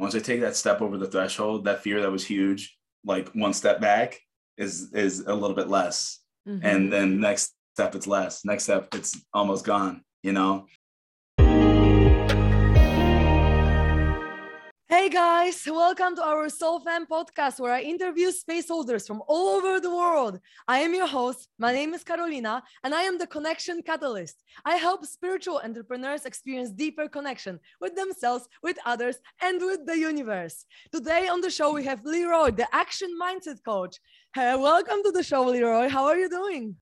once I take that step over the threshold, that fear that was huge, like one step back is is a little bit less. Mm-hmm. And then next step it's less. Next step it's almost gone, you know? Hey guys, welcome to our Soul Fam podcast where I interview space holders from all over the world. I am your host. My name is Carolina and I am the connection catalyst. I help spiritual entrepreneurs experience deeper connection with themselves, with others, and with the universe. Today on the show, we have Leroy, the action mindset coach. Hey, welcome to the show, Leroy. How are you doing?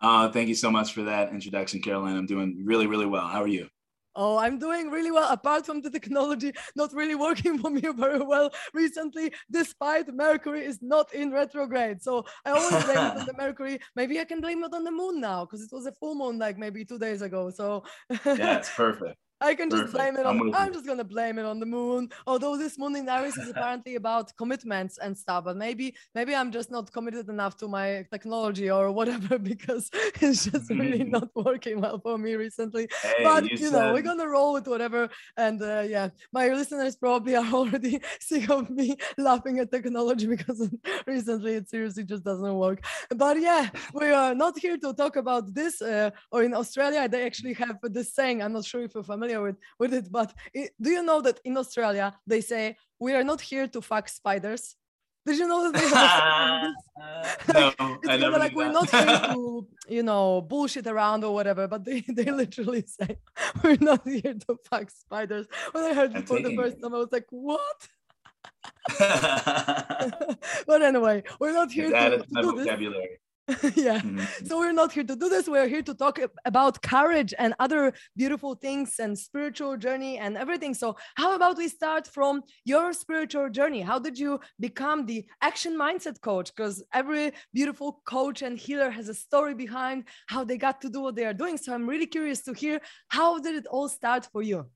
Uh, thank you so much for that introduction, Caroline. I'm doing really, really well. How are you? Oh, I'm doing really well. Apart from the technology not really working for me very well recently, despite Mercury is not in retrograde. So I always blame it on the Mercury. Maybe I can blame it on the moon now because it was a full moon like maybe two days ago. So yeah, it's perfect. I can just Perfect. blame it on. I'm, I'm just gonna blame it on the moon. Although this moon in Aries is apparently about commitments and stuff, but maybe maybe I'm just not committed enough to my technology or whatever because it's just really not working well for me recently. Hey, but you, you know, we're gonna roll with whatever. And uh, yeah, my listeners probably are already sick of me laughing at technology because recently it seriously just doesn't work. But yeah, we are not here to talk about this. Uh, or in Australia, they actually have this saying. I'm not sure if you're familiar familiar with, with it, but it, do you know that in Australia they say we are not here to fuck spiders? Did you know that they have no, I never like we're not here to, you know, bullshit around or whatever, but they, they literally say we're not here to fuck spiders. When I heard it for the first time, I was like, what? but anyway, we're not here that to, to do vocabulary. This. yeah. Mm-hmm. So we're not here to do this. We're here to talk about courage and other beautiful things and spiritual journey and everything. So how about we start from your spiritual journey? How did you become the action mindset coach? Because every beautiful coach and healer has a story behind how they got to do what they are doing. So I'm really curious to hear how did it all start for you?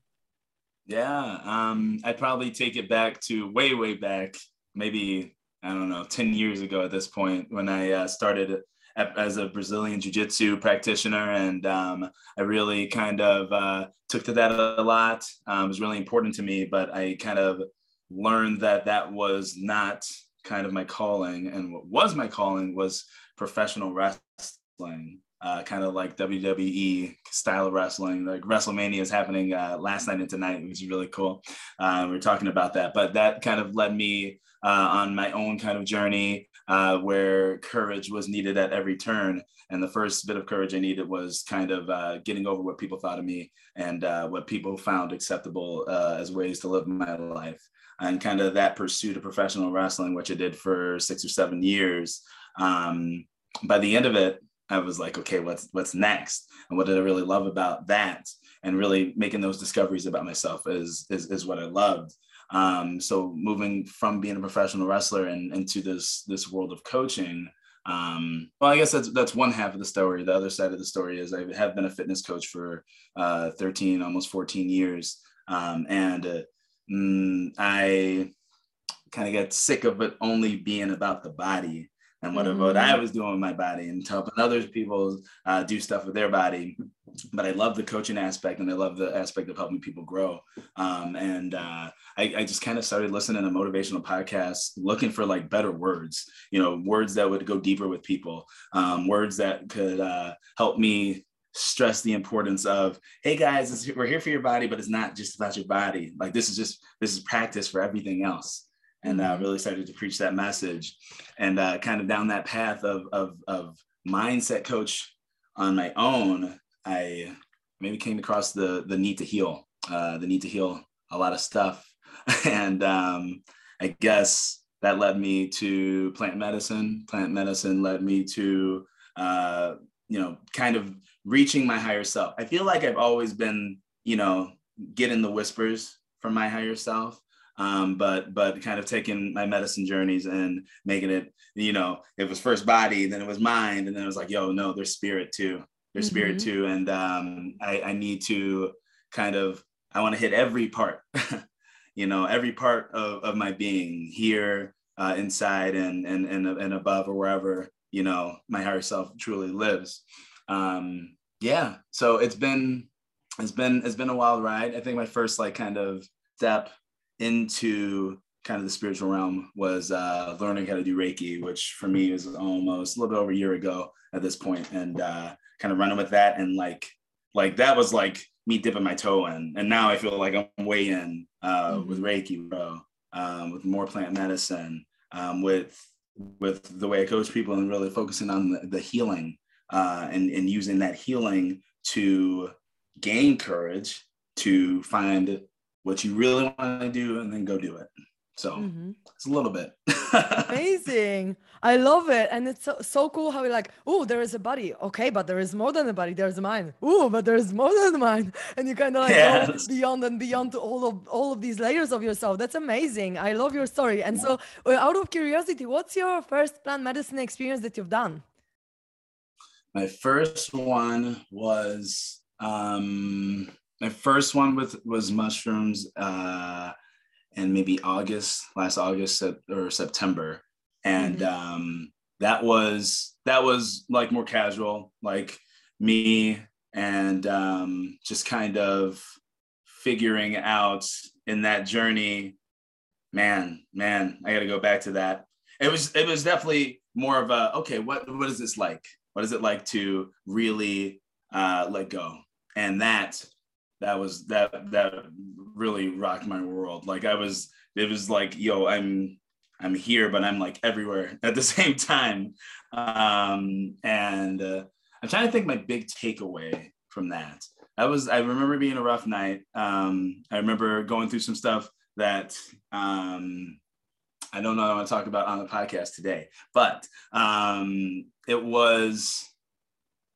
Yeah, um, I'd probably take it back to way, way back, maybe I don't know, 10 years ago at this point when I uh, started as a Brazilian Jiu Jitsu practitioner. And um, I really kind of uh, took to that a lot. Um, it was really important to me, but I kind of learned that that was not kind of my calling. And what was my calling was professional wrestling. Uh, kind of like WWE style wrestling. Like WrestleMania is happening uh, last night and tonight, which is really cool. Uh, we are talking about that, but that kind of led me uh, on my own kind of journey uh, where courage was needed at every turn. And the first bit of courage I needed was kind of uh, getting over what people thought of me and uh, what people found acceptable uh, as ways to live my life. And kind of that pursuit of professional wrestling, which I did for six or seven years. Um, by the end of it, I was like, okay, what's what's next? And what did I really love about that? And really making those discoveries about myself is is, is what I loved. Um, so moving from being a professional wrestler and into this this world of coaching, um, well, I guess that's that's one half of the story. The other side of the story is I have been a fitness coach for uh, 13, almost 14 years, um, and uh, mm, I kind of get sick of it only being about the body and what, mm-hmm. what I was doing with my body and helping other people uh, do stuff with their body. But I love the coaching aspect and I love the aspect of helping people grow. Um, and uh, I, I, just kind of started listening to motivational podcasts, looking for like better words, you know, words that would go deeper with people, um, words that could uh, help me stress the importance of hey guys we're here for your body but it's not just about your body like this is just this is practice for everything else and uh, really started to preach that message. And uh, kind of down that path of, of, of mindset coach on my own i maybe came across the the need to heal uh, the need to heal a lot of stuff. And um, i guess that led me to plant medicine. Plant medicine led me to uh, you know kind of reaching my higher self. I feel like i've always been you know getting the whispers from my higher self um, but but kind of taking my medicine journeys and making it you know it was first body then it was mind and then it was like yo no there's spirit too. There's mm-hmm. spirit too and um, I, I need to kind of i want to hit every part you know every part of, of my being here uh, inside and, and and and above or wherever you know my higher self truly lives. Um yeah so it's been it's been it's been a wild ride. I think my first like kind of step into kind of the spiritual realm was uh, learning how to do Reiki, which for me was almost a little bit over a year ago at this point, and uh, kind of running with that. And like, like that was like me dipping my toe in, and now I feel like I'm way in uh, mm-hmm. with Reiki, bro, um, with more plant medicine, um, with with the way I coach people, and really focusing on the, the healing uh, and and using that healing to gain courage to find what you really want to do and then go do it. So mm-hmm. it's a little bit amazing. I love it. And it's so, so cool how you're like, oh, there is a body. Okay, but there is more than a body. There's a mind. Oh, but there's more than a mind. And you kind of like yes. go beyond and beyond to all of all of these layers of yourself. That's amazing. I love your story. And so uh, out of curiosity, what's your first plant medicine experience that you've done? My first one was um my first one with was mushrooms uh and maybe August, last August or September. And mm-hmm. um, that was that was like more casual, like me and um, just kind of figuring out in that journey. Man, man, I got to go back to that. It was it was definitely more of a okay. What what is this like? What is it like to really uh, let go? And that that was that that really rocked my world. Like I was, it was like, yo, I'm I'm here, but I'm like everywhere at the same time. Um, and uh, I'm trying to think my big takeaway from that. I was I remember being a rough night. Um, I remember going through some stuff that um, I don't know I want to talk about on the podcast today, but um, it was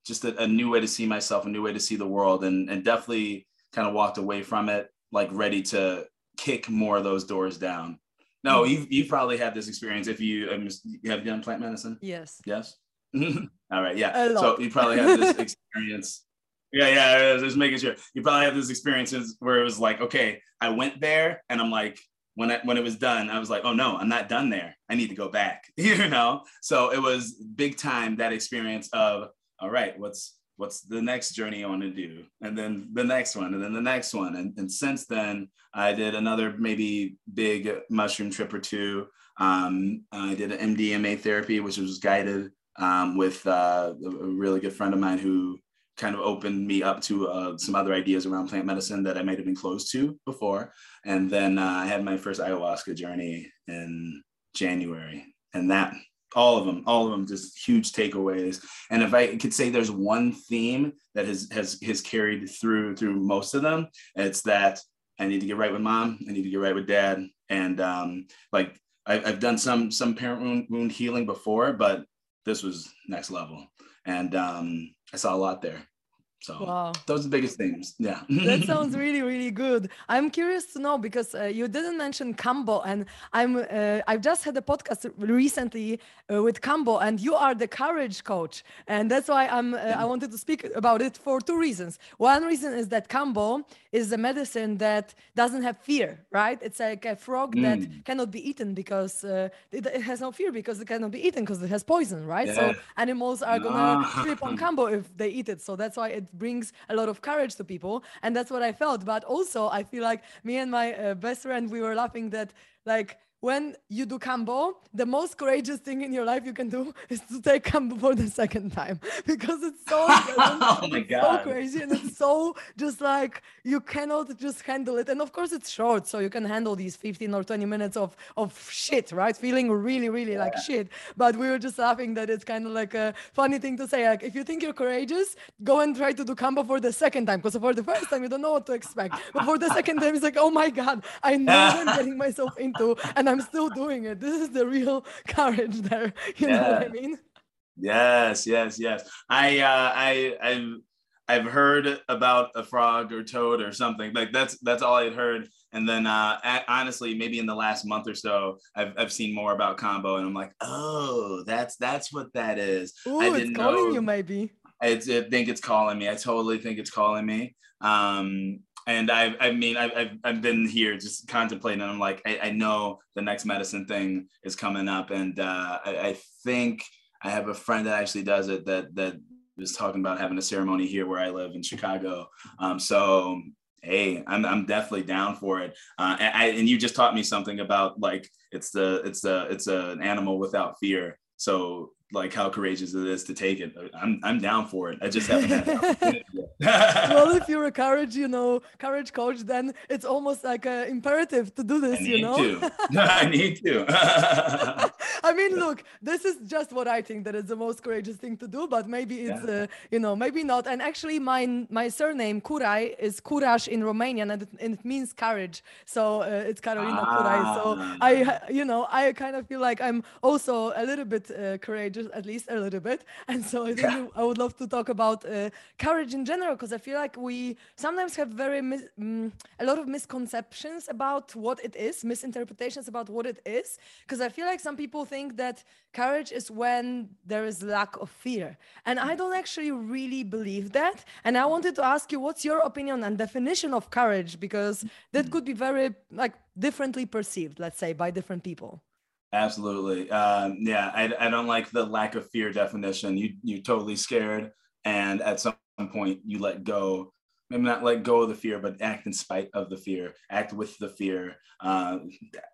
just a, a, new way to see myself, a new way to see the world, and, and definitely kind of walked away from it like ready to kick more of those doors down. No, mm-hmm. you've, you've probably had this experience if you, um, you have done plant medicine. Yes. Yes. All right. Yeah. So you probably have this experience. yeah. Yeah. Just making sure you probably have this experiences where it was like, okay, I went there and I'm like, when I, when it was done, I was like, oh no, I'm not done there. I need to go back, you know? So it was big time that experience of, all right, what's, what's the next journey I want to do? And then the next one, and then the next one. And, and since then, I did another maybe big mushroom trip or two. Um, I did an MDMA therapy, which was guided um, with uh, a really good friend of mine who kind of opened me up to uh, some other ideas around plant medicine that I might have been close to before. And then uh, I had my first ayahuasca journey in January. And that all of them all of them just huge takeaways. And if i could say there's one theme that has has has carried through through most of them it's that i need to get right with mom i need to get right with dad. And um like I, have done some some parent wound, wound healing before but this was next level. And um i saw a lot there so wow. those are the biggest things. Yeah. that sounds really, really good. I'm curious to know because uh, you didn't mention Kambo, and I'm uh, I've just had a podcast recently uh, with Kambo, and you are the courage coach, and that's why I'm uh, I wanted to speak about it for two reasons. One reason is that Kambo is a medicine that doesn't have fear, right? It's like a frog mm. that cannot be eaten because uh, it, it, has no fear because it cannot be eaten because it has poison, right? Yeah. So animals are gonna trip on Kambo if they eat it. So that's why it brings a lot of courage to people and that's what i felt. But also i feel like me and my uh, best friend we were laughing that like when you do kambo, the most courageous thing in your life you can do is to take kambo for the second time because it's so oh my God. so crazy and it's so just like you cannot just handle it. And of course it's short, so you can handle these 15 or 20 minutes of of shit, right? Feeling really, really yeah. like shit. But we were just laughing that it's kind of like a funny thing to say. Like if you think you're courageous, go and try to do kambo for the second time. Because for the first time you don't know what to expect. But for the second time, it's like, oh my God, I know what I'm getting myself into. And I'm I'm still doing it. This is the real courage there. You yeah. know what I mean? Yes, yes, yes. I uh I I've I've heard about a frog or toad or something. Like that's that's all I'd heard. And then uh honestly, maybe in the last month or so, I've I've seen more about Kambo, and I'm like, oh, that's that's what that is. Ooh, I didn't it's calling know. you maybe. I, I think it's calling me. I totally think it's calling me. Um, and I, I mean, I've, I've, I've been here just contemplating. I'm like, I, I know the next medicine thing is coming up, and uh, I, I think I have a friend that actually does it that that was talking about having a ceremony here where I live in Chicago. Um, so hey, I'm, I'm definitely down for it. Uh, and, I, and you just taught me something about like it's the it's the it's a, an animal without fear. So like how courageous it is to take it. I'm I'm down for it. I just haven't had well, if you're a courage, you know, courage coach, then it's almost like an imperative to do this. you know, to. I need to. I mean, look, this is just what I think that is the most courageous thing to do, but maybe it's yeah. uh, you know maybe not. And actually, my my surname Kurai is Kurash in Romanian, and it, and it means courage. So uh, it's Carolina ah. Kurai. So I you know I kind of feel like I'm also a little bit uh, courageous at least a little bit. And so I think yeah. I would love to talk about uh, courage in general because I feel like we sometimes have very mis- um, a lot of misconceptions about what it is, misinterpretations about what it is. Because I feel like some people think that courage is when there is lack of fear, and I don't actually really believe that. And I wanted to ask you, what's your opinion and definition of courage? Because that could be very like differently perceived, let's say, by different people. Absolutely. Um, yeah, I, I don't like the lack of fear definition. You you're totally scared, and at some point you let go. Maybe not let go of the fear, but act in spite of the fear. Act with the fear. Uh,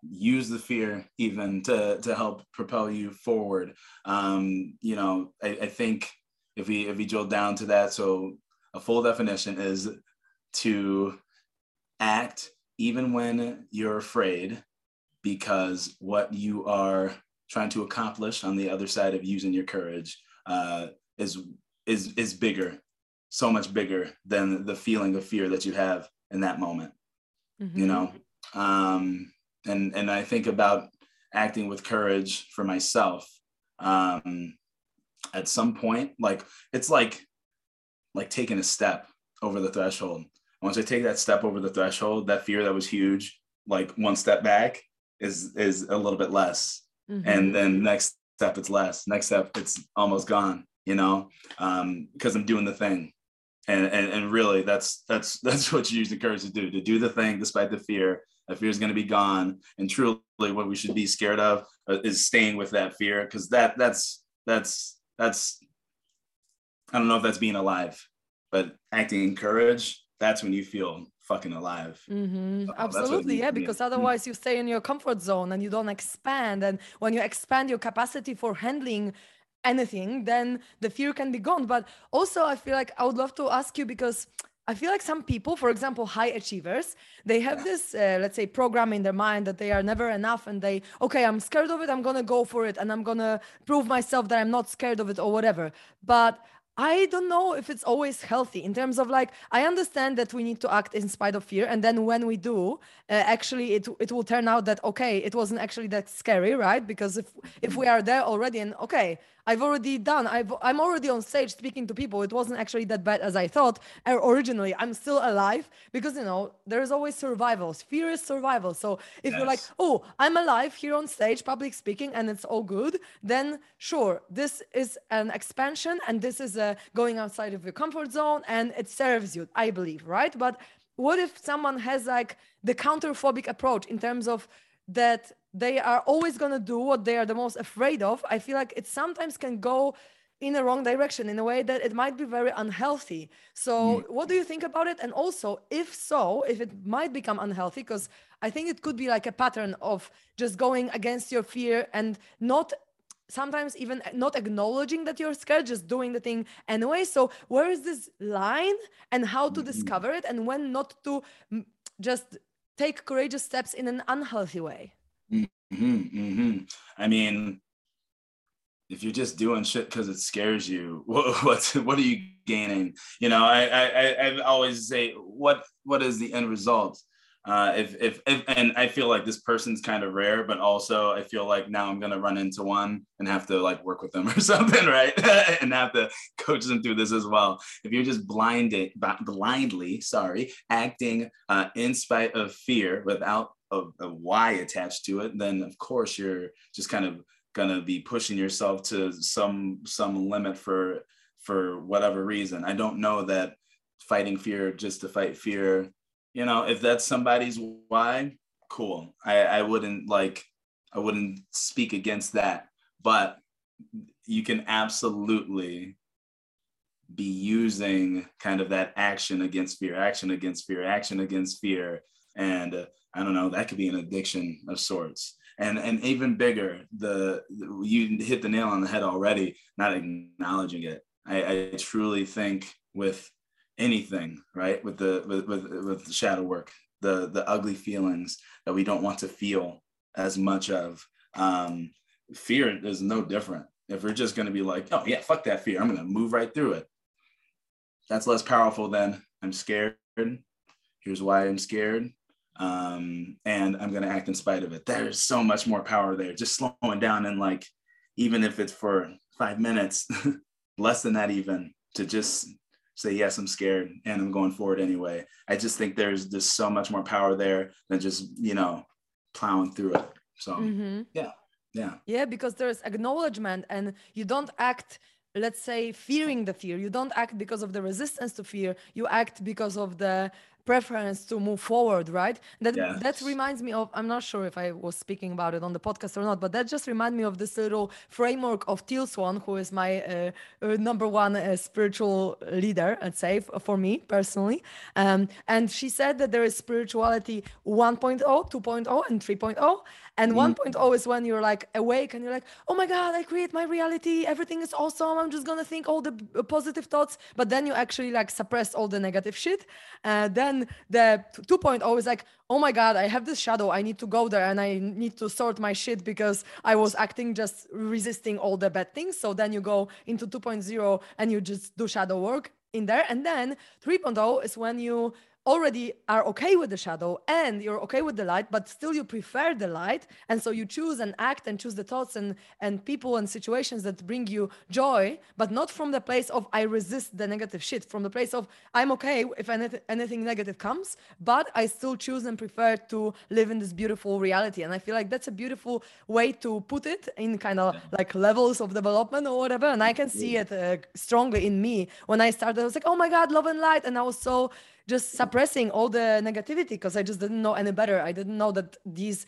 use the fear even to to help propel you forward. Um, you know, I, I think if we if we drill down to that, so a full definition is to act even when you're afraid because what you are trying to accomplish on the other side of using your courage uh, is is is bigger, so much bigger than the feeling of fear that you have in that moment. Mm-hmm. You know, um, and and I think about acting with courage for myself. Um, at some point, like it's like like taking a step over the threshold. Once I take that step over the threshold, that fear that was huge, like one step back, is is a little bit less mm-hmm. and then next step it's less next step it's almost gone you know um because i'm doing the thing and, and and really that's that's that's what you use the courage to do to do the thing despite the fear that fear is going to be gone and truly what we should be scared of uh, is staying with that fear because that that's that's that's i don't know if that's being alive but acting in courage that's when you feel fucking alive. Mm-hmm. Absolutely, yeah, because otherwise you stay in your comfort zone and you don't expand. And when you expand your capacity for handling anything, then the fear can be gone. But also, I feel like I would love to ask you because I feel like some people, for example, high achievers, they have this, uh, let's say, program in their mind that they are never enough and they, okay, I'm scared of it, I'm gonna go for it and I'm gonna prove myself that I'm not scared of it or whatever. But I don't know if it's always healthy in terms of like I understand that we need to act in spite of fear, and then when we do, uh, actually it it will turn out that okay, it wasn't actually that scary, right? Because if if we are there already and okay, I've already done. I've, I'm already on stage speaking to people. It wasn't actually that bad as I thought originally. I'm still alive because, you know, there's always survival. Fear is survival. So if yes. you're like, oh, I'm alive here on stage, public speaking, and it's all good, then sure, this is an expansion and this is a going outside of your comfort zone and it serves you, I believe, right? But what if someone has like the counterphobic approach in terms of that they are always going to do what they are the most afraid of, I feel like it sometimes can go in the wrong direction in a way that it might be very unhealthy. So, mm. what do you think about it? And also, if so, if it might become unhealthy, because I think it could be like a pattern of just going against your fear and not sometimes even not acknowledging that you're scared, just doing the thing anyway. So, where is this line and how to mm-hmm. discover it and when not to just take courageous steps in an unhealthy way? Mm-hmm, mm-hmm. I mean, if you're just doing shit because it scares you, what, what's what are you gaining? You know, I I I always say, what what is the end result? Uh, if, if if and I feel like this person's kind of rare, but also I feel like now I'm gonna run into one and have to like work with them or something, right? and have to coach them through this as well. If you're just blinded, blindly, sorry, acting uh, in spite of fear without a, a why attached to it, then of course you're just kind of gonna be pushing yourself to some some limit for for whatever reason. I don't know that fighting fear just to fight fear, you know, if that's somebody's why, cool. I, I wouldn't like I wouldn't speak against that. But you can absolutely be using kind of that action against fear, action against fear, action against fear. And I don't know, that could be an addiction of sorts. And, and even bigger, the, you hit the nail on the head already, not acknowledging it. I, I truly think with anything, right, with the with, with, with the shadow work, the the ugly feelings that we don't want to feel as much of. Um, fear is no different. If we're just going to be like, oh yeah, fuck that fear, I'm going to move right through it that's less powerful than I'm scared. Here's why I'm scared. Um, and I'm going to act in spite of it. There's so much more power there. Just slowing down and like, even if it's for five minutes, less than that, even to just say, yes, I'm scared and I'm going forward anyway. I just think there's just so much more power there than just, you know, plowing through it. So, mm-hmm. yeah. Yeah. Yeah, because there's acknowledgement and you don't act let's say fearing the fear you don't act because of the resistance to fear you act because of the preference to move forward right? That yes. that reminds me of i'm not sure if i was speaking about it on the podcast or not but that just reminded me of this little framework of teal swan who is my uh, uh, number one uh, spiritual leader i'd say for me personally. Um, and she said that there is spirituality 1.0 2.0 and 3.0 and mm-hmm. 1.0 is when you're like awake and you're like oh my god i create my reality. Everything is awesome. I'm just gonna think all the positive thoughts. But then you actually like suppress all the negative shit. Uh, then then the 2.0 is like oh my god i have this shadow i need to go there and i need to sort my shit because i was acting just resisting all the bad things. So then you go into 2.0 and you just do shadow work in there. And then 3.0 is when you already are okay with the shadow and you're okay with the light but still you prefer the light. And so you choose and act and choose the thoughts and and people and situations that bring you joy but not from the place of i resist the negative shit from the place of i'm okay if anything, anything negative comes but i still choose and prefer to live in this beautiful reality. And i feel like that's a beautiful way to put it in kind of like levels of development or whatever. And i can see it uh, strongly in me. When i started i was like oh my god love and light. And i was so just suppressing all the negativity because I just didn't know any better. I didn't know that these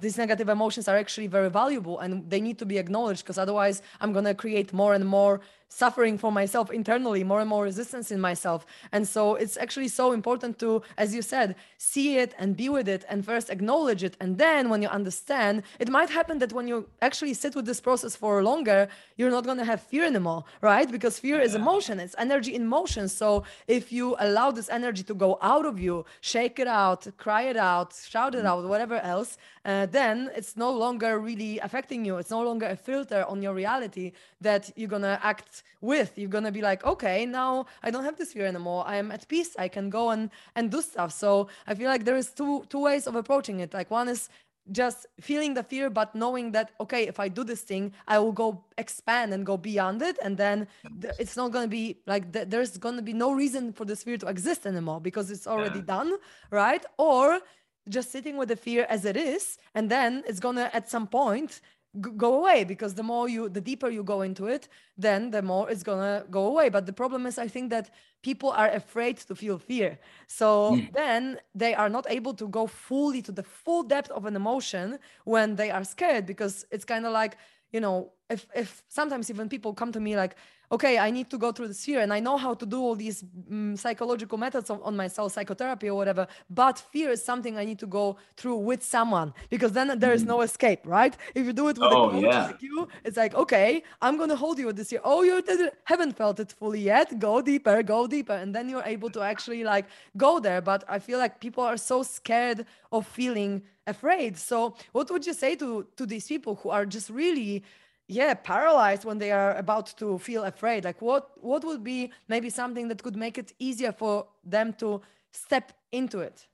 these negative emotions are actually very valuable and they need to be acknowledged because otherwise I'm to create more and more suffering for myself internally, more and more resistance in myself. And so it's actually so important to, as you said, see it and be with it and first acknowledge it. And then when you understand, it might happen that when you actually sit with this process for longer, you're not going to have fear anymore, right? Because fear is emotion, it's energy in motion. So if you allow this energy to go out of you, shake it out, cry it out, shout it out, whatever else, uh, then it's no longer really affecting you. It's no longer a filter on your reality that you're gonna act with. You're gonna be like, okay, now I don't have this fear anymore. I am at peace. I can go and and do stuff. So I feel like there is two two ways of approaching it. Like one is just feeling the fear but knowing that okay if i do this thing i will go expand and go beyond it and then th- it's not going to be like th- there's going to be no reason for this fear to exist anymore because it's already yeah. done right or just sitting with the fear as it is and then it's gonna at some point go away because the more you the deeper you go into it then the more it's gonna go away but the problem is i think that people are afraid to feel fear so mm. then they are not able to go fully to the full depth of an emotion when they are scared because it's kind of like you know if if sometimes even people come to me like okay, I need to go through this fear and I know how to do all these um, psychological methods on, on, myself, psychotherapy or whatever, but fear is something I need to go through with someone because then there is no mm. escape, right? If you do it with oh, a coach yeah. like you, it's like, okay, I'm going to hold you with this fear. Oh, you haven't felt it fully yet. Go deeper, go deeper. And then you're able to actually like go there. But I feel like people are so scared of feeling afraid. So what would you say to, to these people who are just really yeah paralyzed when they are about to feel afraid. Like what what would be maybe something that could make it easier for them to step into it?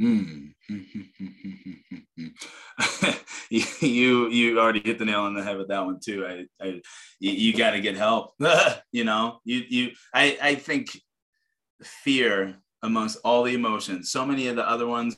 Mm. you you already hit the nail on the head with that one too. I, I you, you got to get help you know? You you i i think fear amongst all the emotions so many of the other ones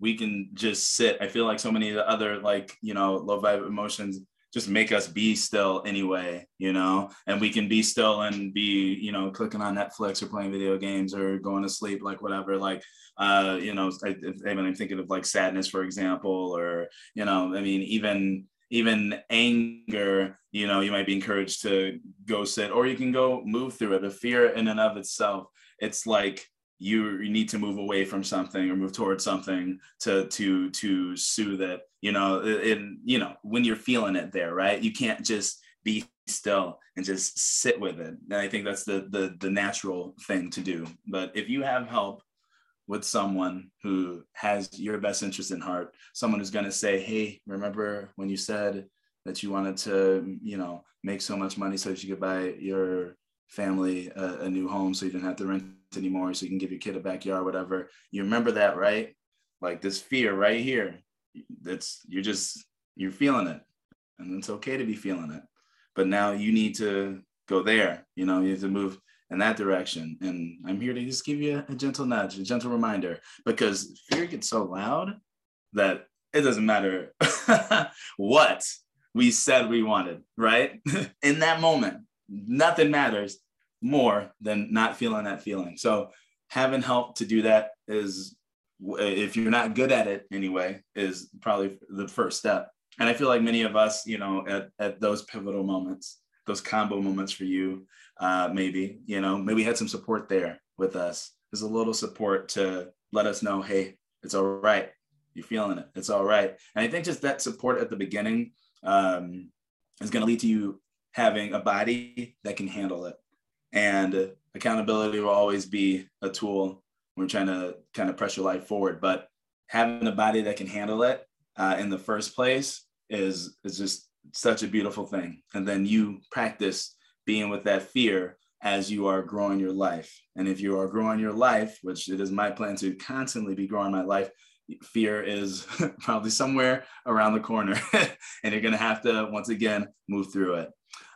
we can just sit. I feel like so many of the other like you know low vibe emotions just make us be still anyway, you know, and we can be still and be, you know, clicking on Netflix or playing video games or going to sleep, like whatever. Like, uh, you know, I, I, I'm thinking of like sadness, for example, or, you know, I mean, even, even anger, you know, you might be encouraged to go sit, or you can go move through it. The fear in and of itself, it's like you, need to move away from something or move towards something to to to soothe it. You know, and you know when you're feeling it there, right? You can't just be still and just sit with it. And I think that's the the the natural thing to do. But if you have help with someone who has your best interest in heart, someone who's going to say, "Hey, remember when you said that you wanted to, you know, make so much money so that you could buy your family a, a new home so you didn't have to rent anymore so you can give your kid a backyard whatever. You remember that right? Like this fear right here that's you're just you're feeling it. And it's okay to be feeling it. But now you need to go there you know you have to move in that direction. And i'm here to just give you a, a gentle nudge a gentle reminder because fear gets so loud that it doesn't matter what we said we wanted right? In that moment nothing matters more than not feeling that feeling. So having help to do that is if you're not good at it anyway is probably the first step. And i feel like many of us you know at, at those pivotal moments those Kambo moments for you uh, maybe you know maybe had some support there with us. There's a little support to let us know hey it's all right. You're feeling it. It's all right. And i think just that support at the beginning um, is going to lead to you having a body that can handle it. And accountability will always be a tool when we're trying to kind of press your life forward. But having a body that can handle it uh, in the first place is is just such a beautiful thing. And then you practice being with that fear as you are growing your life. And if you are growing your life, which it is my plan to constantly be growing my life, fear is probably somewhere around the corner and you're going to have to once again move through it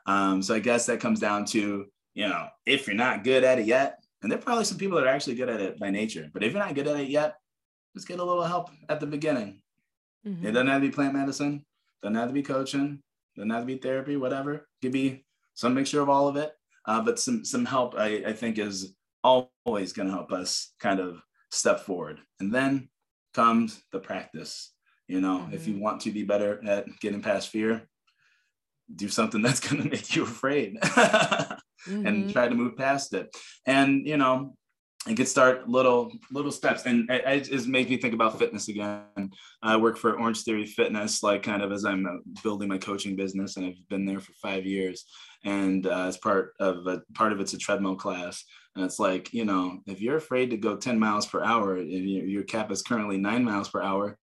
um, so I guess that comes down to, you know, if you're not good at it yet, and there are probably some people that are actually good at it by nature, but if you're not good at it yet, just get a little help at the beginning. Mm-hmm. It doesn't have to be plant medicine, doesn't have to be coaching, doesn't have to be therapy, whatever. It could be some mixture of all of it. Uh, but some some help I, I think is always going to help us kind of step forward. And then comes the practice. You know, mm-hmm. if you want to be better at getting past fear, do something that's going to make you afraid mm-hmm. and try to move past it. And you know it could start little little steps. And it, it just makes me think about fitness again. I work for Orangetheory Fitness like kind of as i'm uh, building my coaching business and i've been there for five years. And uh, as part of a part of it's a treadmill class. And it's like you know if you're afraid to go 10 miles per hour and your, your cap is currently 9 miles per hour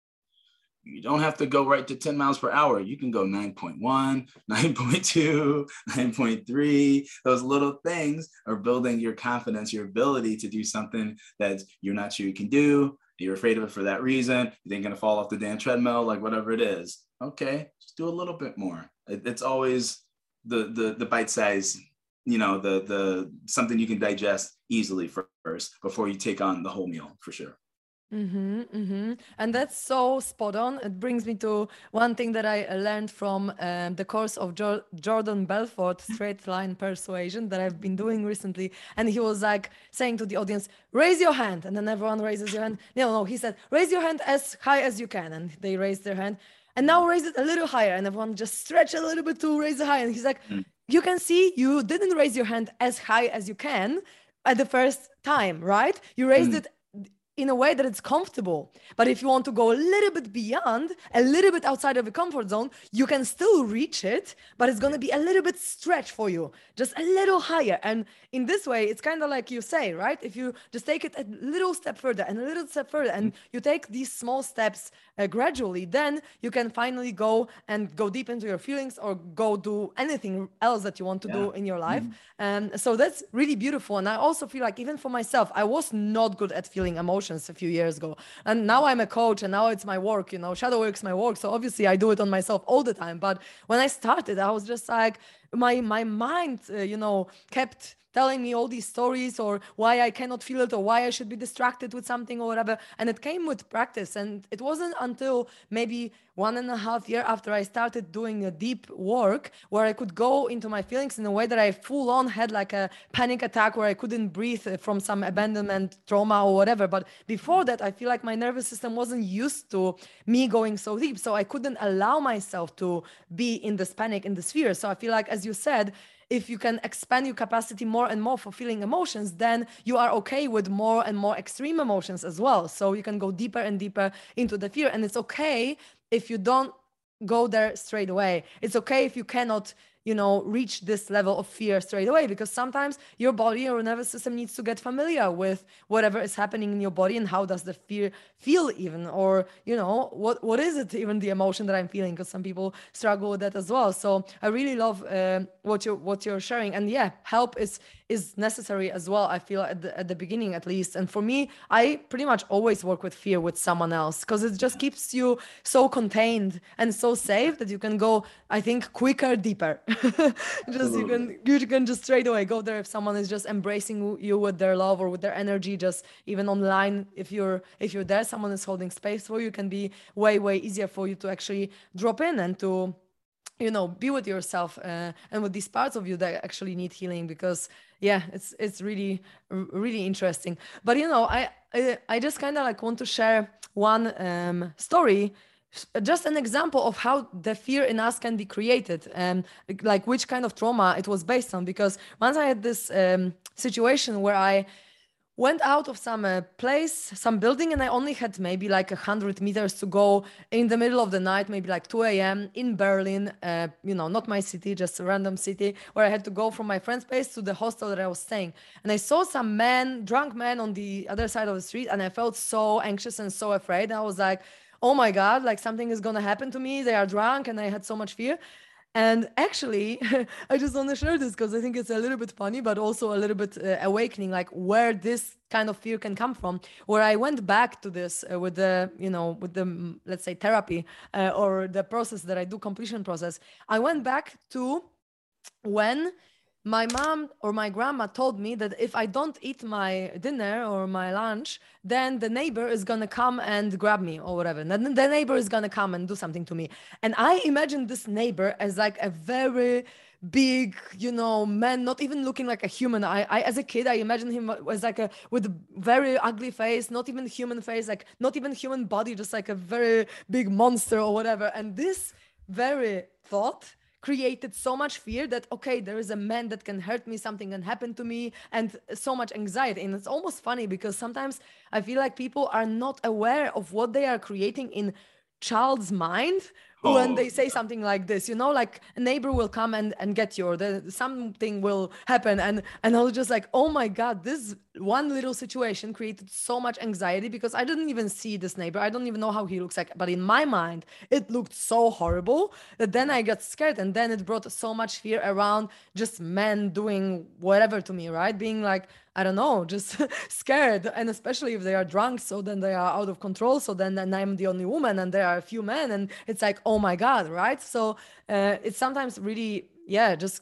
you don't have to go right to 10 miles per hour. You can go 9.1, 9.2, 9.3. Those little things are building your confidence, your ability to do something that you're not sure you can do. You're afraid of it for that reason. You think you're gonna fall off the damn treadmill, like whatever it is. Okay, just do a little bit more. It, it's always the the the bite size, you know, the the something you can digest easily first before you take on the whole meal for sure. Mm-hmm, mm-hmm. And that's so spot on. It brings me to one thing that I learned from um, the course of jo- Jordan Belfort, Straight Line Persuasion, that I've been doing recently. And he was like saying to the audience, raise your hand. And then everyone raises your hand. No, no, he said, raise your hand as high as you can. And they raised their hand. And now raise it a little higher. And everyone just stretch a little bit to raise it high. And he's like, mm. you can see you didn't raise your hand as high as you can at the first time, right? You raised mm. it in a way that it's comfortable. But if you want to go a little bit beyond, a little bit outside of the comfort zone, you can still reach it, but it's going to be a little bit stretch for you, just a little higher. And in this way, it's kind of like you say, right? If you just take it a little step further and a little step further, and you take these small steps uh, gradually, then you can finally go and go deep into your feelings or go do anything else that you want to yeah. do in your life. Mm-hmm. Um, so that's really beautiful. And I also feel like, even for myself, I was not good at feeling emotions a few years ago. And now I'm a coach and now it's my work, you know, shadow work's my work. So obviously I do it on myself all the time. But when I started, I was just like, my my mind uh, you know kept telling me all these stories or why I cannot feel it or why I should be distracted with something or whatever. And it came with practice. And it wasn't until maybe one and a half year after I started doing a deep work where I could go into my feelings in a way that I full on had like a panic attack where I couldn't breathe from some abandonment trauma or whatever. But before that, I feel like my nervous system wasn't used to me going so deep. So I couldn't allow myself to be in this panic, in this fear. So I feel like, as you said, if you can expand your capacity more and more for feeling emotions, then you are okay with more and more extreme emotions as well. So you can go deeper and deeper into the fear. And it's okay if you don't go there straight away. It's okay if you cannot you know reach this level of fear straight away because sometimes your body or nervous system needs to get familiar with whatever is happening in your body and how does the fear feel even or you know what what is it even the emotion that i'm feeling? Because some people struggle with that as well. So i really love uh, what you what you're sharing. And yeah help is is necessary as well i feel at the, at the beginning at least. And for me i pretty much always work with fear with someone else because it just keeps you so contained and so safe that you can go i think quicker deeper. Just you can you can just straight away go there if someone is just embracing you with their love or with their energy just even online if you're if you're there someone is holding space for you can be way way easier for you to actually drop in and to you know be with yourself uh, and with these parts of you that actually need healing because yeah it's it's really really interesting. But you know i i, just kind of like want to share one um, story just an example of how the fear in us can be created and like which kind of trauma it was based on. Because once i had this um, situation where i went out of some uh, place, some building, and I only had maybe like a hundred meters to go in the middle of the night, maybe like 2 a.m. in Berlin. Uh, you know, not my city, just a random city where I had to go from my friend's place to the hostel that I was staying. And I saw some man, drunk man, on the other side of the street, and I felt so anxious and so afraid. I was like, "Oh my god, like something is gonna happen to me." They are drunk, and I had so much fear. And actually, I just want to share this because I think it's a little bit funny, but also a little bit uh, awakening, like where this kind of fear can come from. Where I went back to this uh, with the, you know, with the, mm, let's say, therapy uh, or the process that I do, completion process. I went back to when my mom or my grandma told me that if I don't eat my dinner or my lunch, then the neighbor is gonna come and grab me or whatever. Then the neighbor is gonna come and do something to me. And I imagined this neighbor as like a very big, you know, man, not even looking like a human. I, I as a kid, I imagined him as like a with a very ugly face, not even human face, like not even human body, just like a very big monster or whatever. And this very thought created so much fear that okay there is a man that can hurt me something can happen to me and so much anxiety. And it's almost funny because sometimes i feel like people are not aware of what they are creating in child's mind oh. when they say something like this you know like a neighbor will come and, and get you or the, something will happen and and i was just like oh my god this one little situation created so much anxiety because i didn't even see this neighbor i don't even know how he looks like but in my mind it looked so horrible that then i got scared and then it brought so much fear around just men doing whatever to me right being like I don't know, just scared. And especially if they are drunk, so then they are out of control. So then, then I'm the only woman and there are a few men. And it's like, oh my God, right? So uh, it's sometimes really, yeah, just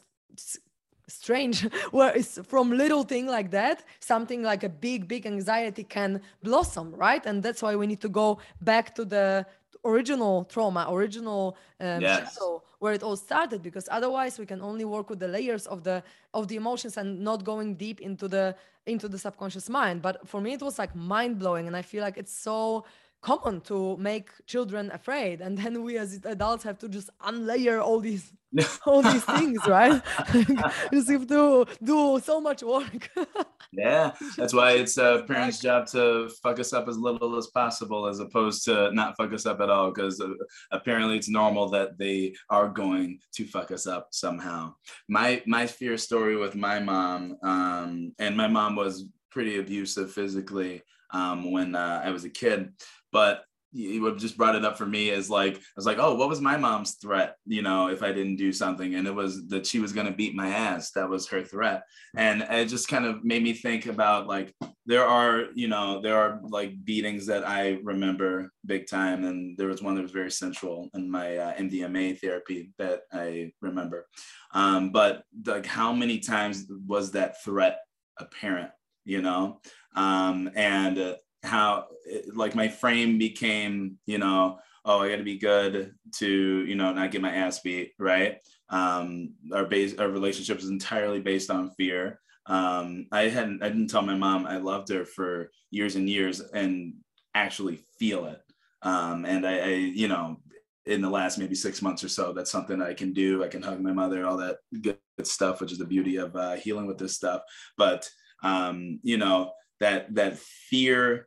strange where it's from little thing like that something like a big big anxiety can blossom right and that's why we need to go back to the original trauma original um, yes. shadow where it all started because otherwise we can only work with the layers of the of the emotions and not going deep into the into the subconscious mind but for me it was like mind blowing and i feel like it's so common to make children afraid and then we as adults have to just unlayer all these all these things right? Just have to do so much work. Yeah that's why it's a parent's job to fuck us up as little as possible as opposed to not fuck us up at all because uh, apparently it's normal that they are going to fuck us up somehow. My my fear story with my mom um, and my mom was pretty abusive physically um, when uh, i was a kid but you just brought it up for me as like I was like, oh, what was my mom's threat? You know, if I didn't do something, and it was that she was gonna beat my ass. That was her threat, and it just kind of made me think about like there are you know there are like beatings that I remember big time, and there was one that was very central in my uh, MDMA therapy that I remember. Um, but like, how many times was that threat apparent? You know, um, and uh, how like my frame became you know oh i got to be good to you know not get my ass beat right? Um our base our relationship is entirely based on fear. Um i hadn't i didn't tell my mom i loved her for years and years and actually feel it. Um and i, I you know in the last maybe six months or so that's something i can do. I can hug my mother all that good stuff which is the beauty of uh, healing with this stuff. But um you know that that fear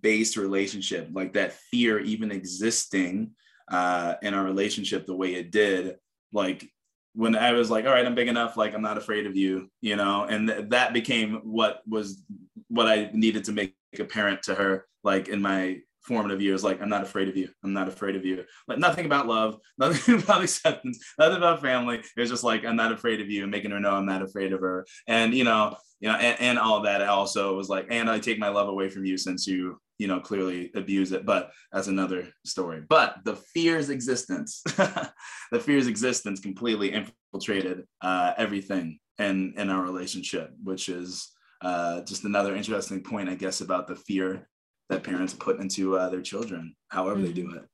based relationship, like that fear even existing uh, in our relationship the way it did, like when I was like, all right, I'm big enough, like I'm not afraid of you, you know, and th- that became what was what I needed to make apparent to her, like in my formative years, like I'm not afraid of you, I'm not afraid of you, like nothing about love, nothing about acceptance, nothing about family. It was just like I'm not afraid of you, and making her know I'm not afraid of her, and you know, you know, and, and all that also was like, and I take my love away from you since you, you know, clearly abuse it. But that's another story. But the fear's existence, the fear's existence completely infiltrated uh, everything in in our relationship, which is uh, just another interesting point, I guess, about the fear that parents put into uh, their children, however mm-hmm. they do it.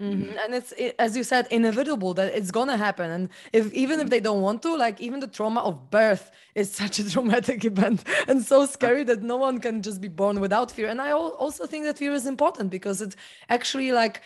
Mm-hmm. And it's it, as you said, inevitable that it's gonna happen. And if even if they don't want to, like even the trauma of birth is such a traumatic event and so scary that no one can just be born without fear. And I also think that fear is important because it actually like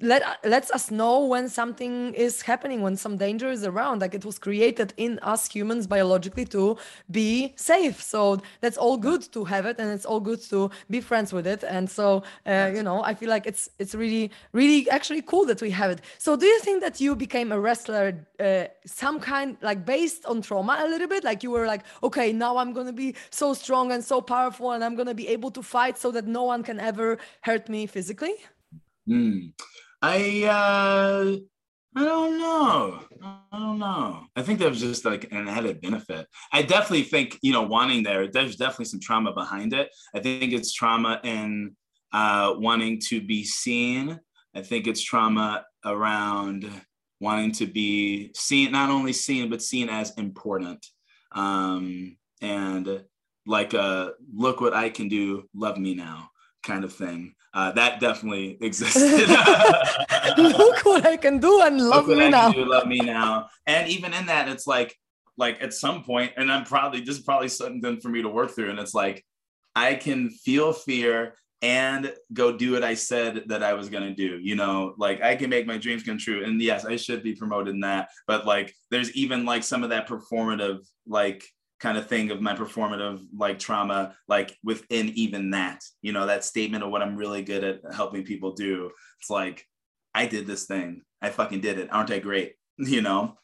let lets us know when something is happening when some danger is around. Like it was created in us humans biologically to be safe. So that's all good to have it and it's all good to be friends with it. And so uh, you know i feel like it's it's really really actually cool that we have it so do you think that you became a wrestler uh, some kind like based on trauma a little bit like you were like okay now i'm gonna be so strong and so powerful and i'm gonna be able to fight so that no one can ever hurt me physically Mm. I uh, I don't know. I don't know. I think that was just like an added benefit. I definitely think you know wanting there. There's definitely some trauma behind it. I think it's trauma in uh, wanting to be seen. I think it's trauma around wanting to be seen, not only seen but seen as important. Um, and like, uh, look what I can do. Love me now kind of thing. Uh, that definitely existed. Look what I can do and love me now. Do, love me now. And even in that, it's like, like at some point, and I'm probably this is probably something for me to work through. And it's like, I can feel fear and go do what I said that I was gonna do. You know, like I can make my dreams come true. And yes, I should be promoted in that. But like, there's even like some of that performative, like kind of thing of my performative like trauma like within even that you know that statement of what i'm really good at helping people do it's like i did this thing i fucking did it aren't i great you know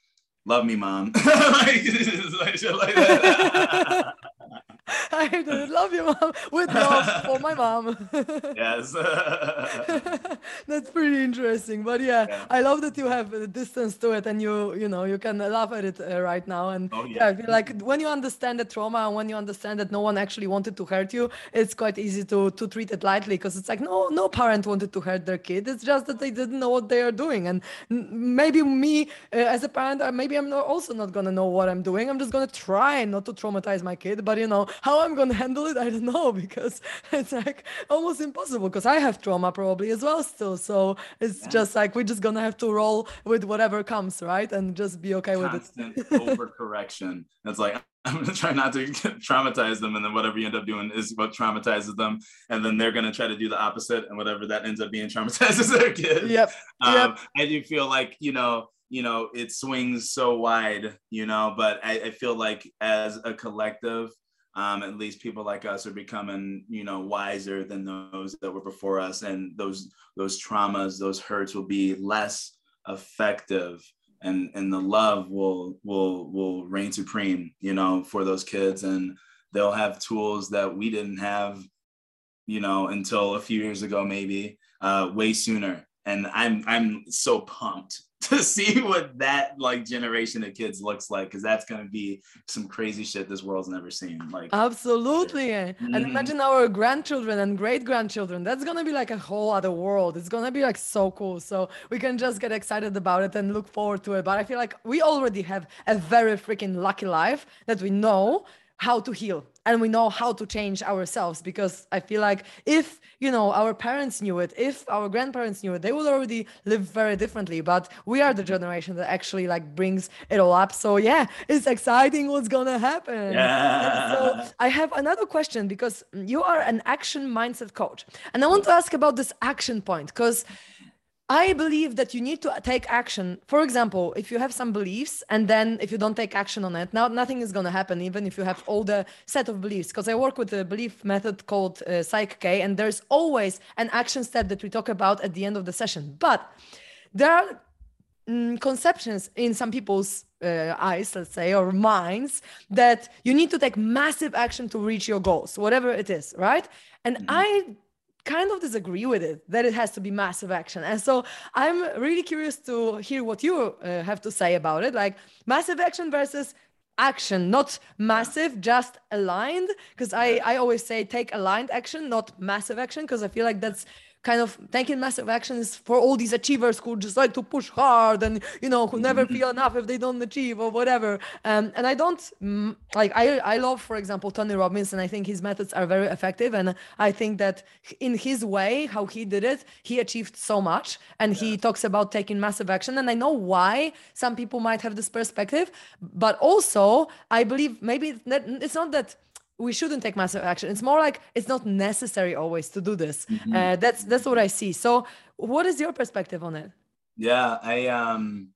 love me mom like, like I love you, mom, with love for my mom. yes. That's pretty interesting, but yeah, yeah, I love that you have a distance to it, and you, you know, you can laugh at it uh, right now. And oh, yeah. yeah, like when you understand the trauma and when you understand that no one actually wanted to hurt you, it's quite easy to to treat it lightly because it's like no, no parent wanted to hurt their kid. It's just that they didn't know what they are doing, and maybe me uh, as a parent, uh, maybe I'm not, also not gonna know what I'm doing. I'm just gonna try not to traumatize my kid, but you know how I'm gonna handle it, I don't know because it's like almost impossible because I have trauma probably as well still. So it's yeah. just like we're just gonna have to roll with whatever comes, right? And just be okay Constant with it. Constant overcorrection. It's like I'm gonna try not to traumatize them, and then whatever you end up doing is what traumatizes them, and then they're gonna try to do the opposite, and whatever that ends up being traumatizes their kid. Yep. Um, yep. I do feel like you know you know it swings so wide you know but I, I, feel like as a collective um, at least people like us are becoming you know wiser than those that were before us and those those traumas those hurts will be less effective and and the love will will will reign supreme you know for those kids and they'll have tools that we didn't have you know until a few years ago maybe uh, way sooner. And I'm I'm so pumped to see what that like generation of kids looks like because that's going to be some crazy shit this world's never seen like absolutely. mm-hmm. and imagine our grandchildren and great grandchildren that's going to be like a whole other world. It's going to be like so cool. So we can just get excited about it and look forward to it. But i feel like we already have a very freaking lucky life that we know how to heal. And we know how to change ourselves because i feel like if you know our parents knew it if our grandparents knew it they would already live very differently. But we are the generation that actually like brings it all up. So yeah it's exciting what's gonna happen. Yeah. so i have another question because you are an action mindset coach. And i want to ask about this action point because I believe that you need to take action. For example, if you have some beliefs and then if you don't take action on it, now nothing is going to happen, even if you have all the set of beliefs. Because I work with a belief method called uh, PSYCH-K, and there's always an action step that we talk about at the end of the session. But there are mm, conceptions in some people's uh, eyes, let's say, or minds that you need to take massive action to reach your goals, whatever it is, right? And mm-hmm. I kind of disagree with it that it has to be massive action. And so i'm really curious to hear what you uh, have to say about it. Like massive action versus action not massive just aligned? Because i i always say take aligned action not massive action because i feel like that's kind of taking massive actions for all these achievers who just like to push hard and you know who never mm-hmm. feel enough if they don't achieve or whatever. Um, and i don't mm, like i i love for example tony robbins and i think his methods are very effective. And i think that in his way how he did it he achieved so much. And yeah. he talks about taking massive action. And i know why some people might have this perspective. But also i believe maybe it's not that we shouldn't take massive action. It's more like it's not necessary always to do this. Mm-hmm. uh, that's that's what i see. So what is your perspective on it? Yeah i um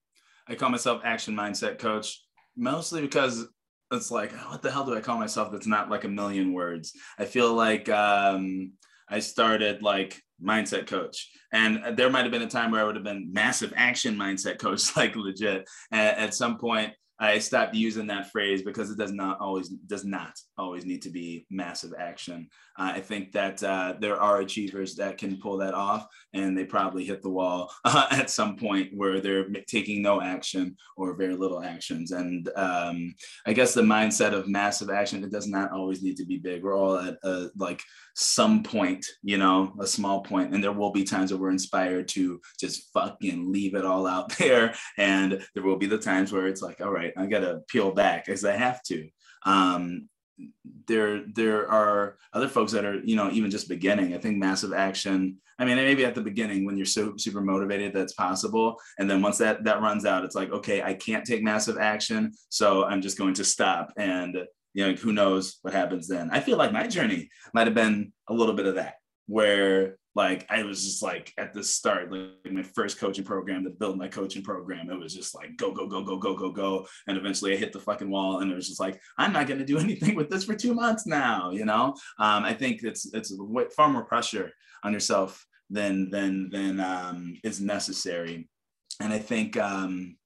i call myself action mindset coach mostly because it's like what the hell do i call myself that's not like a million words? I feel like um i started like mindset coach and there might have been a time where i would have been massive action mindset coach like legit. At, at some point I stopped using that phrase because it does not always does not always need to be massive action. I think that uh, there are achievers that can pull that off, and they probably hit the wall uh, at some point where they're taking no action or very little actions. And um, I guess the mindset of massive action it does not always need to be big. We're all at a, like some point, you know, a small point, and there will be times where we're inspired to just fucking leave it all out there, and there will be the times where it's like, all right I gotta peel back as I have to. Um, there there are other folks that are you know even just beginning. I think massive action. I mean, maybe at the beginning when you're so super motivated, that's possible. And then once that that runs out, it's like okay, I can't take massive action, so I'm just going to stop. And you know, who knows what happens then? I feel like my journey might have been a little bit of that, where like I was just like at the start, like my first coaching program to build my coaching program, it was just like go, go, go, go, go, go, go. And eventually I hit the fucking wall and it was just like, I'm not gonna do anything with this for two months now, you know? Um, I think it's it's far more pressure on yourself than than than um, is necessary. And I think um,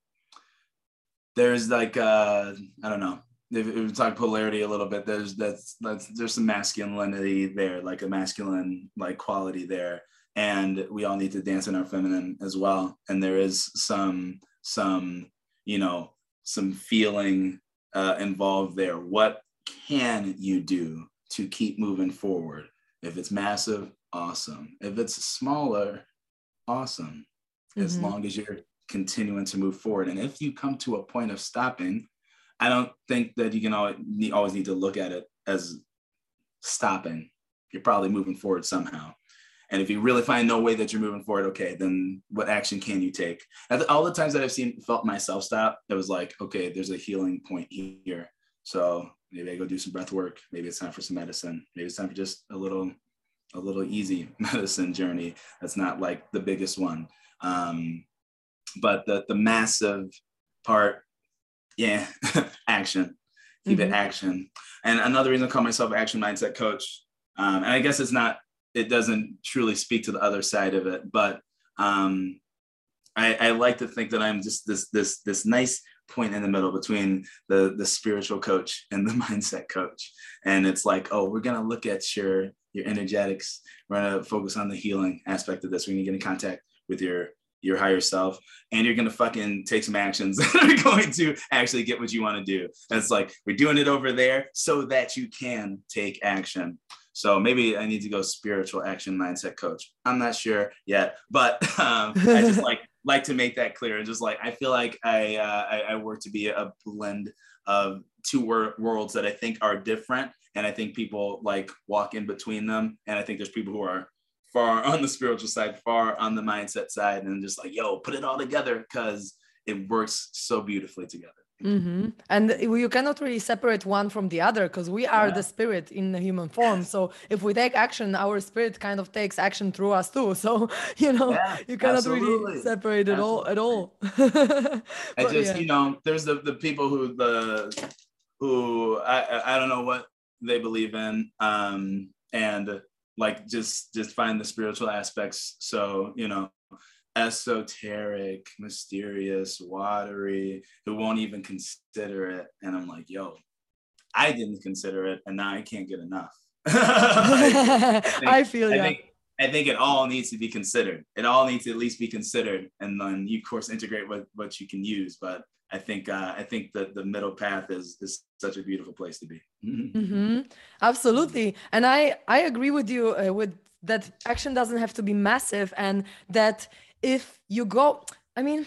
there's like uh, I don't know, if, we talk polarity a little bit, there's that's that's there's some masculinity there, like a masculine like quality there, and we all need to dance in our feminine as well. And there is some some you know some feeling uh, involved there. What can you do to keep moving forward? If it's massive, awesome. If it's smaller, awesome. Mm-hmm. As long as you're continuing to move forward, and if you come to a point of stopping I don't think that you can always need to look at it as stopping. You're probably moving forward somehow. And if you really find no way that you're moving forward, okay, then what action can you take? All the times that I've seen felt myself stop, it was like, okay, there's a healing point here. So maybe I go do some breath work. Maybe it's time for some medicine. Maybe it's time for just a little, a little easy medicine journey. That's not like the biggest one. Um, but the the massive part yeah, action. Keep mm-hmm. it action. And another reason I call myself action mindset coach, um, and I guess it's not, it doesn't truly speak to the other side of it, but um, I, I like to think that I'm just this this this nice point in the middle between the the spiritual coach and the mindset coach. And it's like, oh, we're gonna look at your your energetics. We're gonna focus on the healing aspect of this. We're gonna get in contact with your your higher self and you're gonna fucking take some actions that are going to actually get what you want to do. And it's like we're doing it over there so that you can take action. So maybe I need to go spiritual action mindset coach. I'm not sure yet, but um, I just like like to make that clear and just like I feel like I uh, I, I work to be a blend of two wor- worlds that I think are different, and I think people like walk in between them, and I think there's people who are far on the spiritual side, far on the mindset side, and just like yo, put it all together because it works so beautifully together. Mm-hmm. And you cannot really separate one from the other because we are yeah. the spirit in the human form. So if we take action, our spirit kind of takes action through us too. So you know, yeah, you cannot absolutely. really separate it all at all. I just yeah. you know, there's the the people who the who I I don't know what they believe in, um, and like just just find the spiritual aspects. So you know, esoteric, mysterious, watery, who won't even consider it. And I'm like, yo, I didn't consider it, and now I can't get enough. I, think, I, feel I. Think, I think it all needs to be considered. It all needs to at least be considered, and then you, of course, integrate what what you can use. But I think uh, I think that the middle path is is such a beautiful place to be. Mm-hmm. Absolutely, and I I agree with you uh, with that. Action doesn't have to be massive, and that if you go, I mean,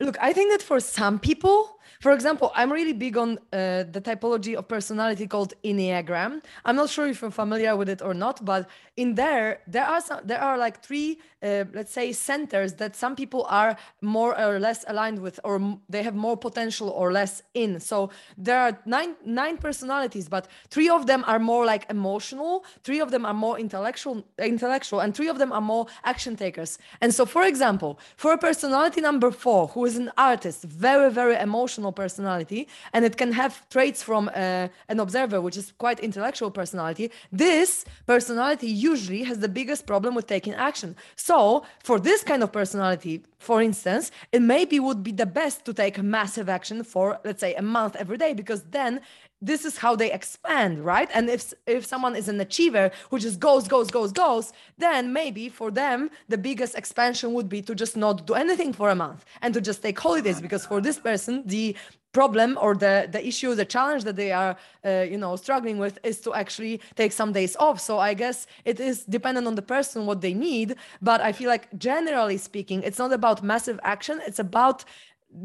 look, I think that for some people, for example, I'm really big on uh, the typology of personality called Enneagram. I'm not sure if you're familiar with it or not, but in there, there are some, there are like three uh, let's say centers that some people are more or less aligned with or they have more potential or less in so there are nine nine personalities but three of them are more like emotional three of them are more intellectual intellectual and three of them are more action takers and so for example for a personality number 4 who is an artist very very emotional personality and it can have traits from uh, an observer which is quite intellectual personality this personality usually has the biggest problem with taking action. So for this kind of personality, for instance, it maybe would be the best to take a massive action for, let's say, a month every day, because then this is how they expand, right? And if if someone is an achiever who just goes, goes, goes, goes, then maybe for them the biggest expansion would be to just not do anything for a month and to just take holidays, because for this person the problem or the the issue the challenge that they are uh, you know struggling with is to actually take some days off. So i guess it is dependent on the person what they need. But i feel like generally speaking it's not about massive action. It's about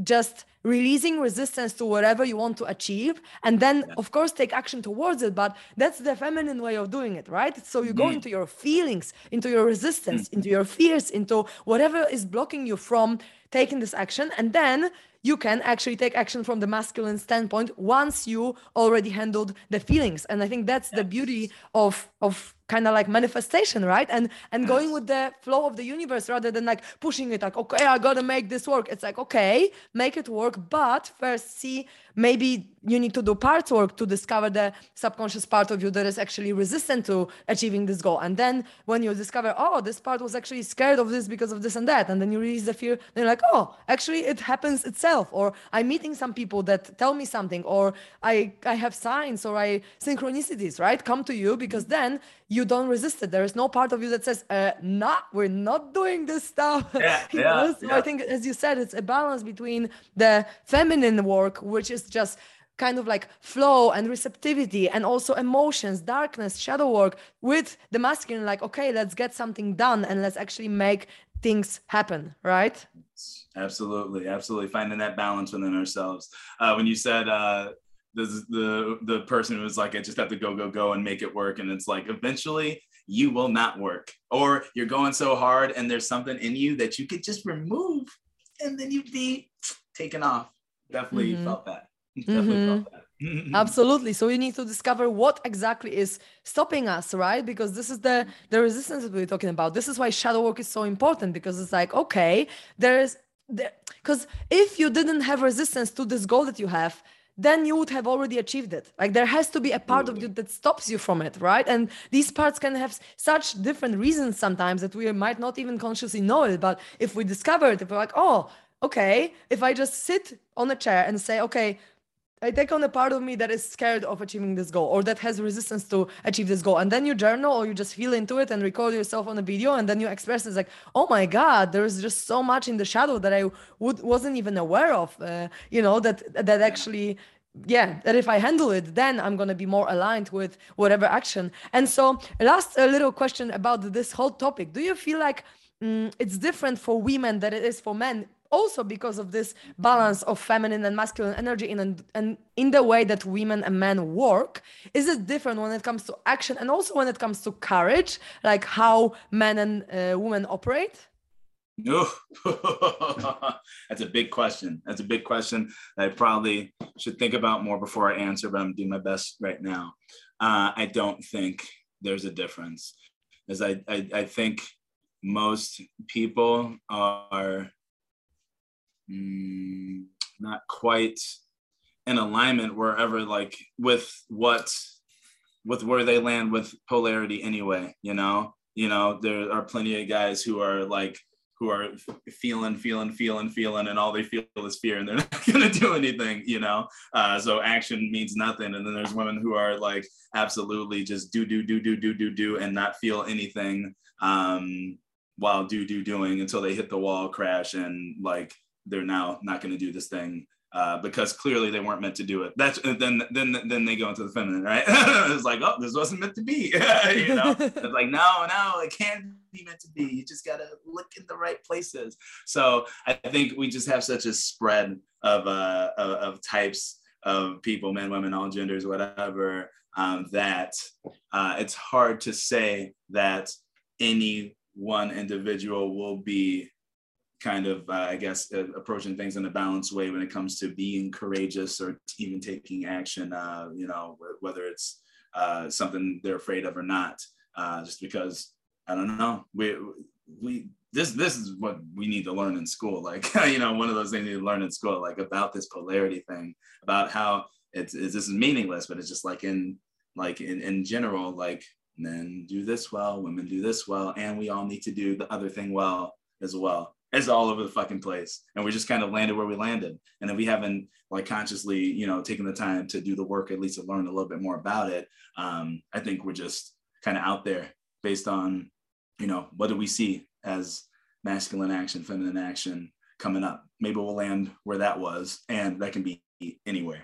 just releasing resistance to whatever you want to achieve and then yeah. of course take action towards it but that's the feminine way of doing it right so you mm-hmm. go into your feelings into your resistance mm-hmm. into your fears into whatever is blocking you from taking this action and then you can actually take action from the masculine standpoint once you already handled the feelings and i think that's yes. the beauty of of kind of like manifestation right? And and going with the flow of the universe rather than like pushing it like okay i gotta make this work. It's like okay make it work but first see maybe you need to do part work to discover the subconscious part of you that is actually resistant to achieving this goal. And then when you discover oh this part was actually scared of this because of this and that and then you release the fear then you're like oh actually it happens itself. Or i'm meeting some people that tell me something or i i have signs or i synchronicities right come to you because then you don't resist it. There is no part of you that says uh nah we're not doing this stuff. Yeah, yeah, so yeah. i think as you said it's a balance between the feminine work which is just kind of like flow and receptivity and also emotions darkness shadow work with the masculine like okay let's get something done and let's actually make things happen right? Absolutely absolutely. Finding that balance within ourselves. Uh, when you said uh, the, the the person who was like i just have to go go go and make it work and it's like eventually you will not work or you're going so hard and there's something in you that you could just remove and then you'd be taken off. Definitely mm-hmm. felt that Mm-hmm. Absolutely. So we need to discover what exactly is stopping us, right? Because this is the the resistance that we're talking about. This is why shadow work is so important because it's like, okay, there is because if you didn't have resistance to this goal that you have, then you would have already achieved it. Like there has to be a part of you that stops you from it, right? And these parts can have such different reasons sometimes that we might not even consciously know it. But if we discover it, if we're like, oh, okay, if I just sit on a chair and say, okay, I take on a part of me that is scared of achieving this goal or that has resistance to achieve this goal. And then you journal or you just feel into it and record yourself on a video and then you express it's like, oh my God, there's just so much in the shadow that I would wasn't even aware of. Uh, you know, that that actually yeah that if i handle it then i'm going to be more aligned with whatever action and so last a little question about this whole topic do you feel like mm, it's different for women than it is for men also because of this balance of feminine and masculine energy in and, and in the way that women and men work is it different when it comes to action and also when it comes to courage like how men and uh, women operate no, that's a big question. That's a big question I probably should think about more before I answer, but I'm doing my best right now. Uh, I don't think there's a difference, as I, I, I think most people are mm, not quite in alignment wherever like with what with where they land with polarity anyway you know? You know there are plenty of guys who are like who are feeling feeling feeling feeling and all they feel is fear and they're not going to do anything you know? Uh, so action means nothing and then there's women who are like absolutely just do do do do do do do and not feel anything um, while do do doing until they hit the wall crash and like they're now not going to do this thing uh, because clearly they weren't meant to do it. That's then then then they go into the feminine, right? it's like, oh, this wasn't meant to be. you know, it's like no, no, it can't be meant to be. You just gotta look in the right places. So I think we just have such a spread of uh of, of types of people, men, women, all genders, whatever. Um, that uh, it's hard to say that any one individual will be kind of, uh, I guess, uh, approaching things in a balanced way when it comes to being courageous or even taking action, uh, you know, whether it's uh, something they're afraid of or not. Uh, just because, I don't know, we, we, this this is what we need to learn in school like you know one of those things you learn in school like about this polarity thing about how it's, it's this is meaningless but it's just like in like in, in general like men do this well women do this well and we all need to do the other thing well as well it's all over the fucking place. And we just kind of landed where we landed. And then we haven't like consciously, you know, taken the time to do the work, at least to learn a little bit more about it. Um, I think we're just kind of out there based on, you know, what do we see as masculine action, feminine action coming up. Maybe we'll land where that was, and that can be anywhere.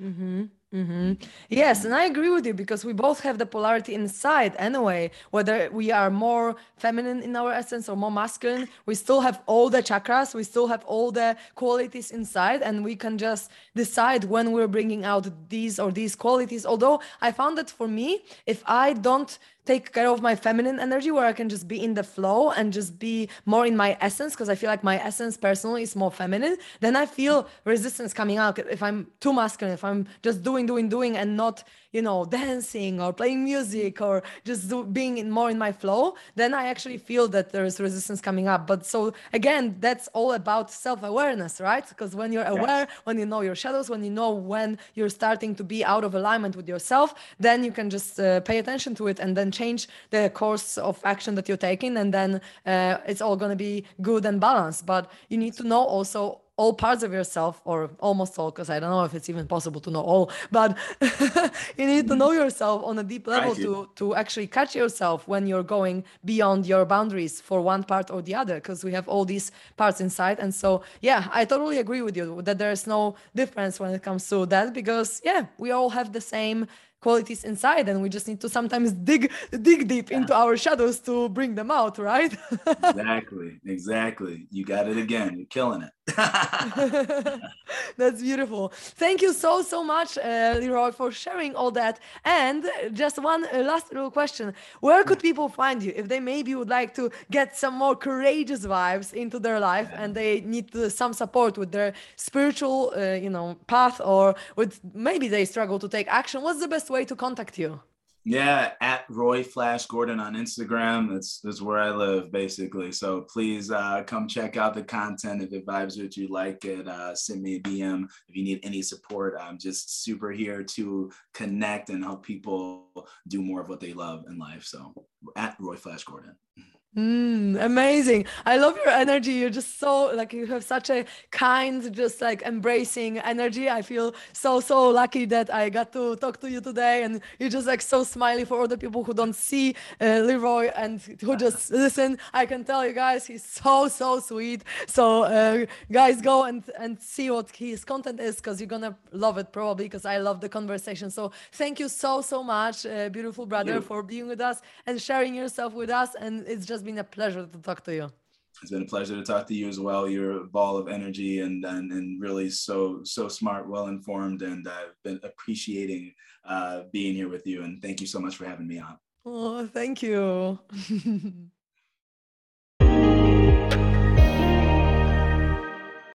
Mm-hmm. Mm-hmm. Yes, and I agree with you because we both have the polarity inside anyway. Whether we are more feminine in our essence or more masculine, we still have all the chakras, we still have all the qualities inside, and we can just decide when we're bringing out these or these qualities. Although I found that for me, if I don't take care of my feminine energy where I can just be in the flow and just be more in my essence because I feel like my essence personally is more feminine, then I feel resistance coming out if I'm too masculine, if I'm just doing, doing, doing and not you know dancing or playing music or just do, being in more in my flow then i actually feel that there's resistance coming up. But so again that's all about self-awareness right? Because when you're aware yes. when you know your shadows when you know when you're starting to be out of alignment with yourself then you can just uh, pay attention to it and then change the course of action that you're taking and then uh, it's all going to be good and balanced. But you need to know also all parts of yourself or almost all because i don't know if it's even possible to know all but you need to know yourself on a deep level to. to actually catch yourself when you're going beyond your boundaries for one part or the other because we have all these parts inside. And so yeah i totally agree with you that there's no difference when it comes to that because yeah we all have the same qualities inside and we just need to sometimes dig dig deep yeah. into our shadows to bring them out right? Exactly exactly. You got it again. You're killing it. That's beautiful. Thank you so so much uh, leroy for sharing all that. And just one uh, last little question. Where could people find you if they maybe would like to get some more courageous vibes into their life and they need to, some support with their spiritual uh, you know path or with maybe they struggle to take action? What's the best way to contact you? Yeah, at Roy Flash Gordon on Instagram. That's that's where I live basically. So please uh, come check out the content if it vibes with you like it. Uh, send me a DM if you need any support. I'm just super here to connect and help people do more of what they love in life. So at Roy Flash Gordon. Mm, amazing. I love your energy. You're just so like you have such a kind, just like embracing energy. I feel so so lucky that I got to talk to you today, and you're just like so smiley for all the people who don't see uh, Leroy and who just listen. I can tell you guys, he's so so sweet. So uh, guys, go and and see what his content is because you're gonna love it probably because I love the conversation. So thank you so so much, uh, beautiful brother, for being with us and sharing yourself with us. And it's just been a pleasure to talk to you. It's been a pleasure to talk to you as well. You're a ball of energy and and, and really so so smart, well informed, and I've been appreciating uh, being here with you. And thank you so much for having me on. Oh, thank you.